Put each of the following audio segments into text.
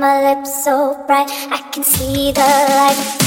My lips so bright. I can see the light.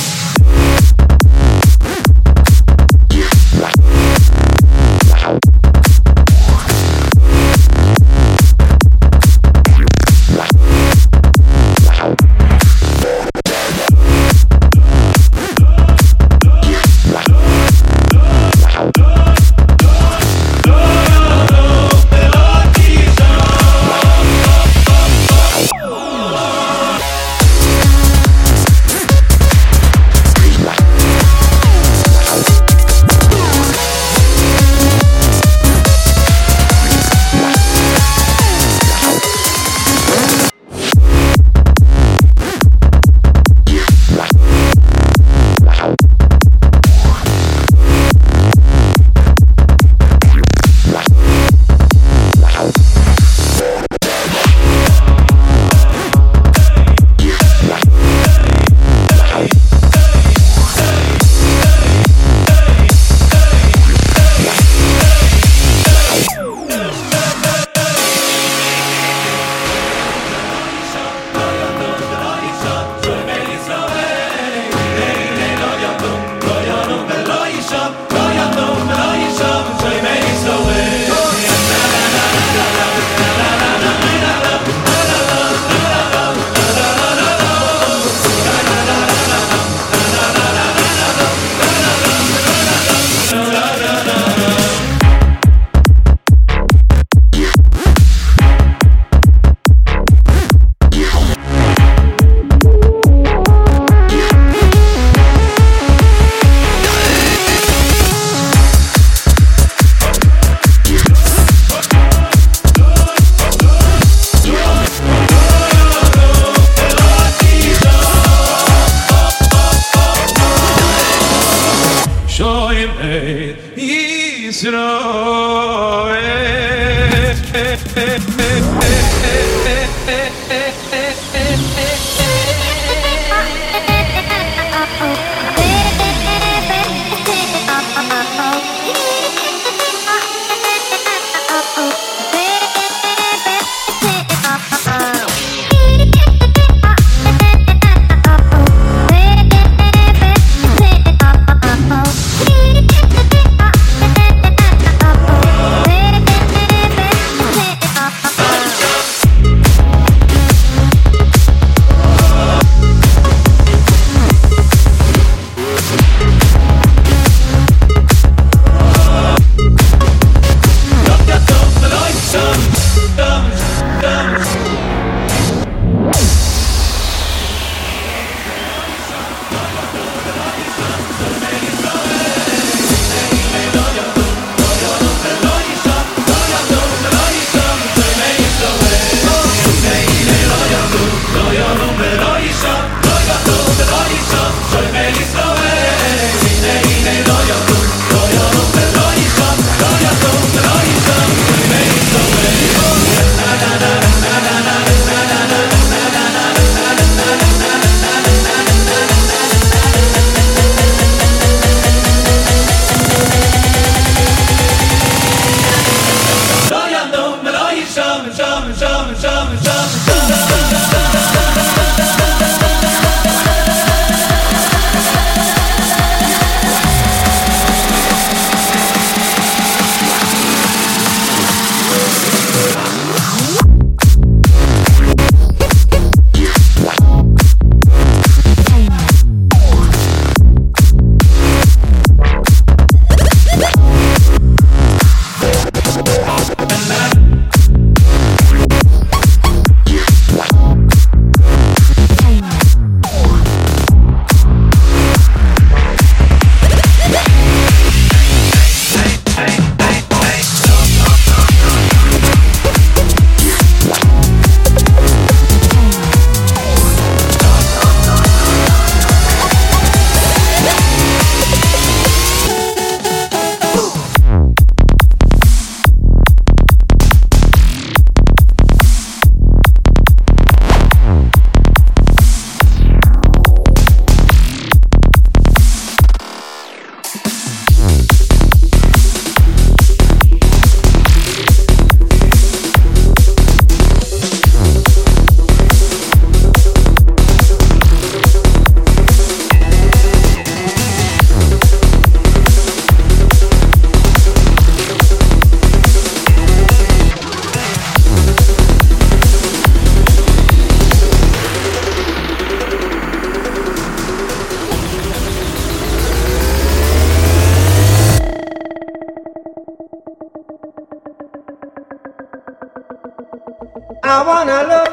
I wanna love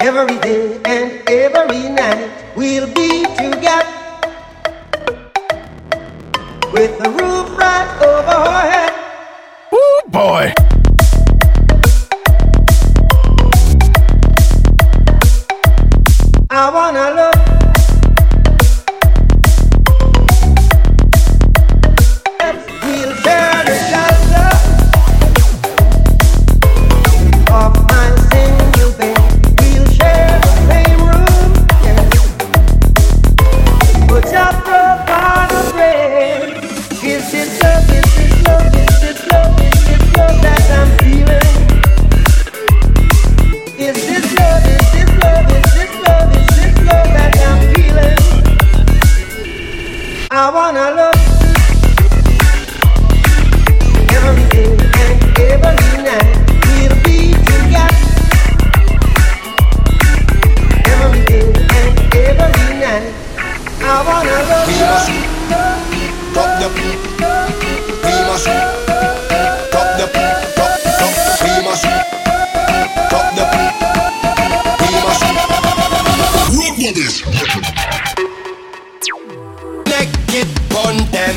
every day and every night. We'll be together with the roof right over our head. Ooh, boy. Make it on them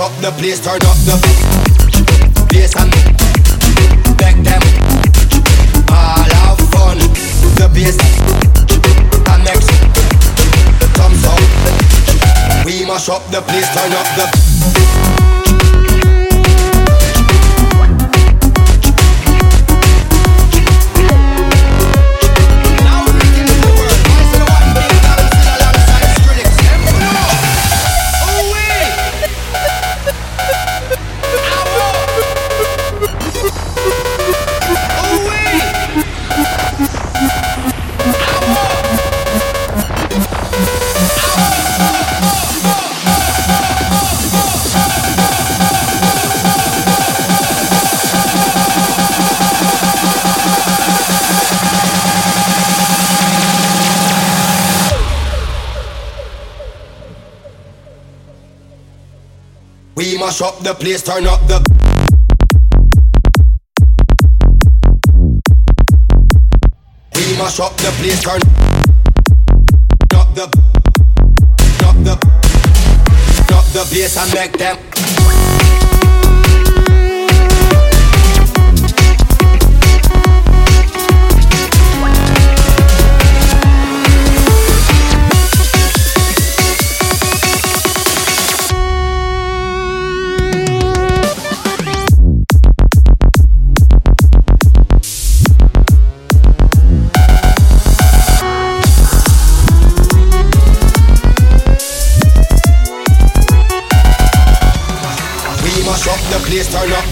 up the place, turn up the bass and make them all have fun. The bass sound. We must up the place, turn up the. Thank you. Mash up the place, turn up the. We mash up the place, turn up the. Up the. Up the bass and make them.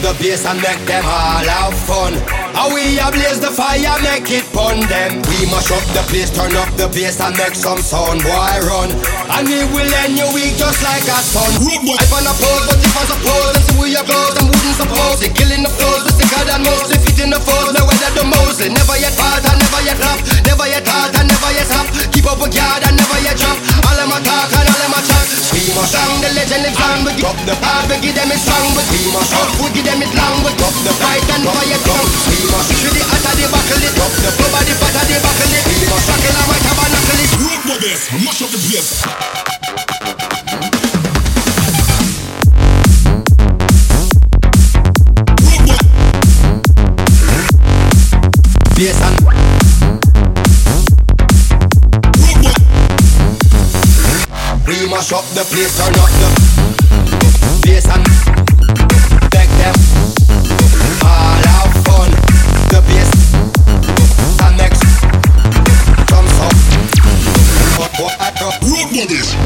The bass and make them all have fun. How we ablaze the fire, make it fun them. We mash up the place, turn up the bass and make some sound, boy run. And we will end your week just like a sun. I find a pose, but if I suppose, and see we are close, and wouldn't suppose. They killing the flows, we sicker than most, they fit in the foes, no weather the Mosley. Never yet part and never yet flop, never yet halt and never yet stop. Keep up a guard and never yet drop. All them a talk and all them a chat. We must song the legend lives on, we drop the part, we give them it strong, but we must up, we give them it long, we drop the fight and never yet come. We must shoot the of the buckle it, drop the flow by the fat of the buckle it. We must tackle a white tabernacle it. Rock Brothers. Mash up the place. Bass and We mash up the place, turn up the bass and drop. Rock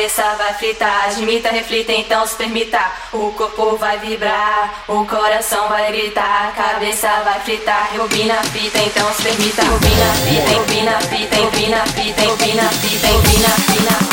cabeça vai fritar, admita, reflita, então se permita. O corpo vai vibrar, o coração vai gritar, cabeça vai fritar, rebobina fita, então se permita. Rebobina fita, rebobina fita, rebobina fita, rebobina fita, rebobina a fita.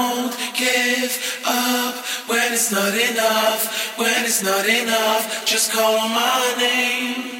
don't give up when it's not enough, when it's not enough. Just call my name.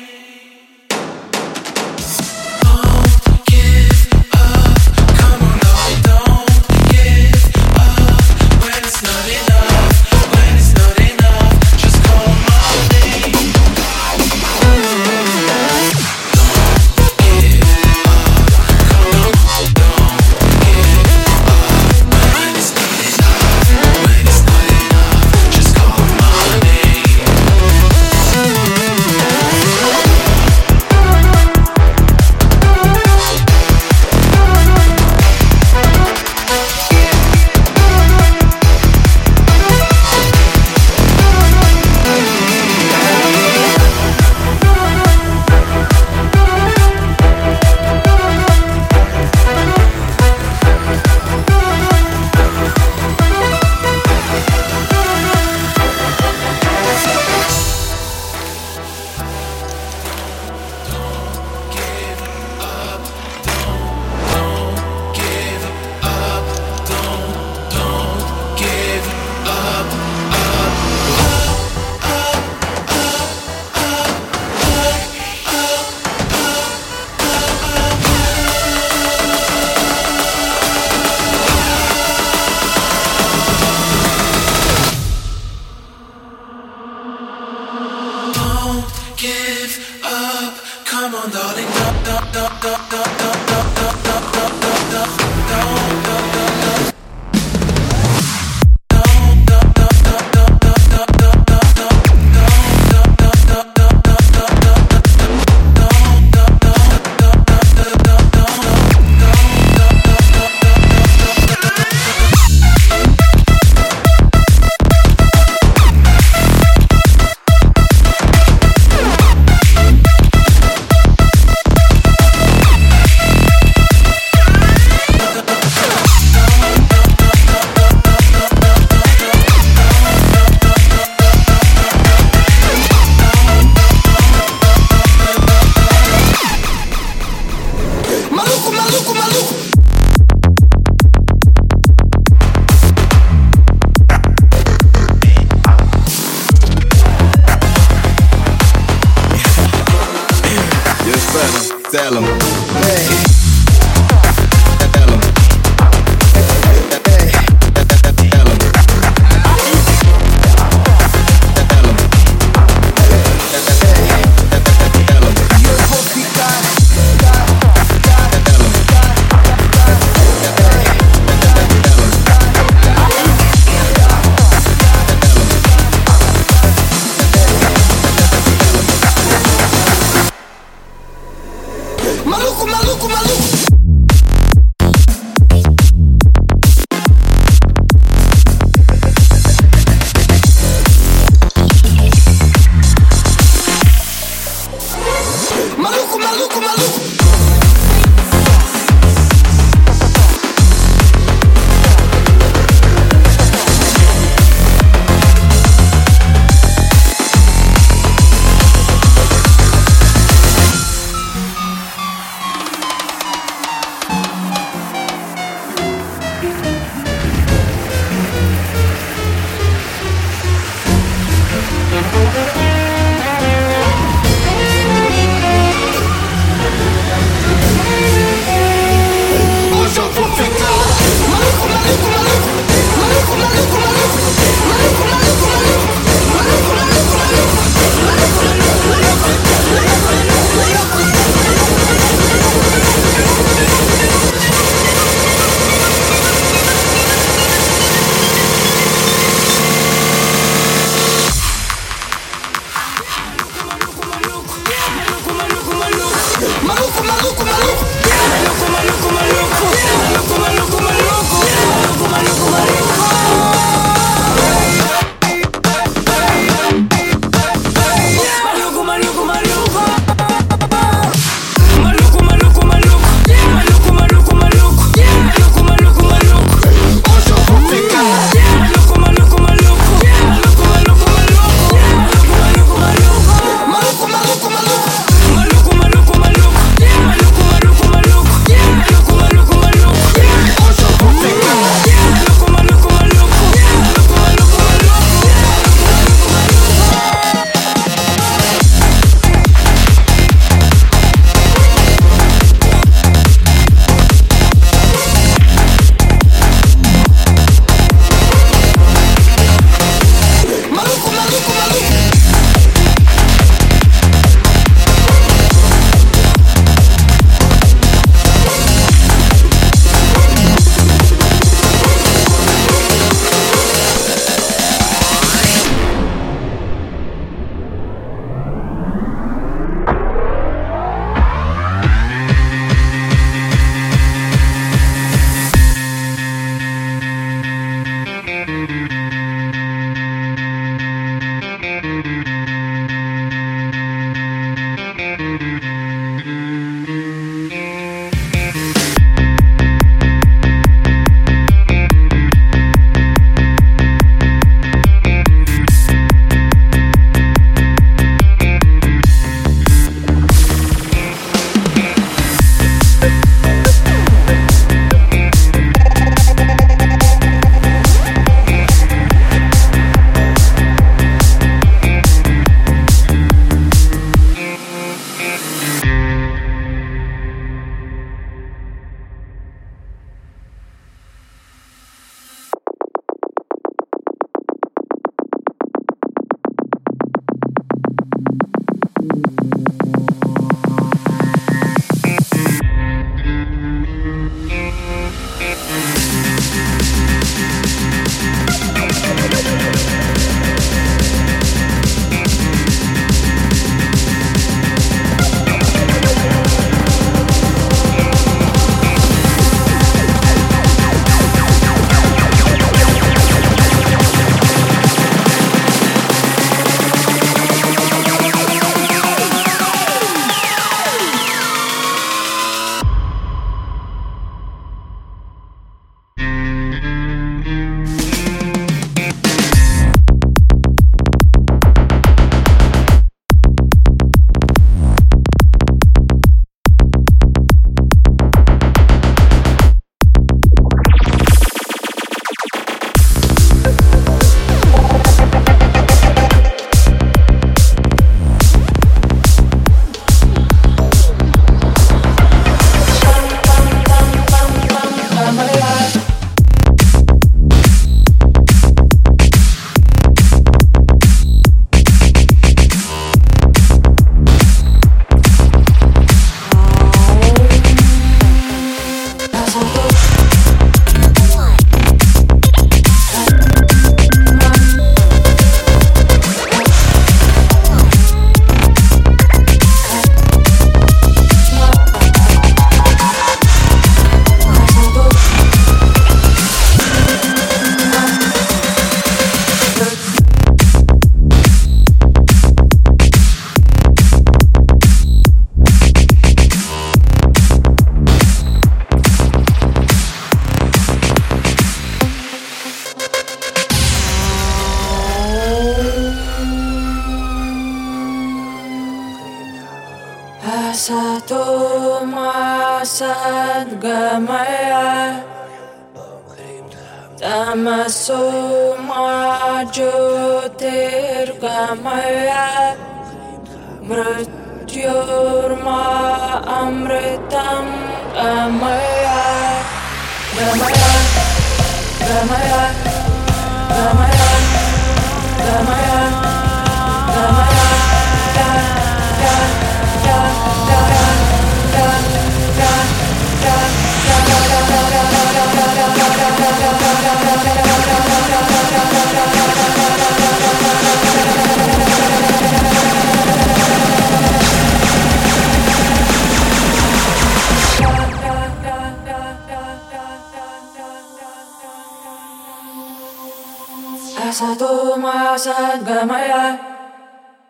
सतो मा सद्गमय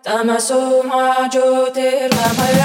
तमसो मा ज्योतिर्गमय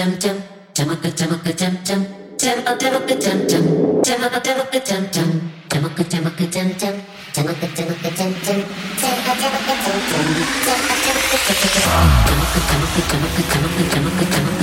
chum chum, chamaka chamaka chum chum, chamaka chamaka chum chum, chamaka chamaka chum chum, chamaka chamaka chum chum, chamaka chamaka chum chum, chamaka chamaka chum chum, chamaka chamaka chum chum, chamaka chamaka chamaka chamaka chamaka chamaka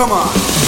Come on.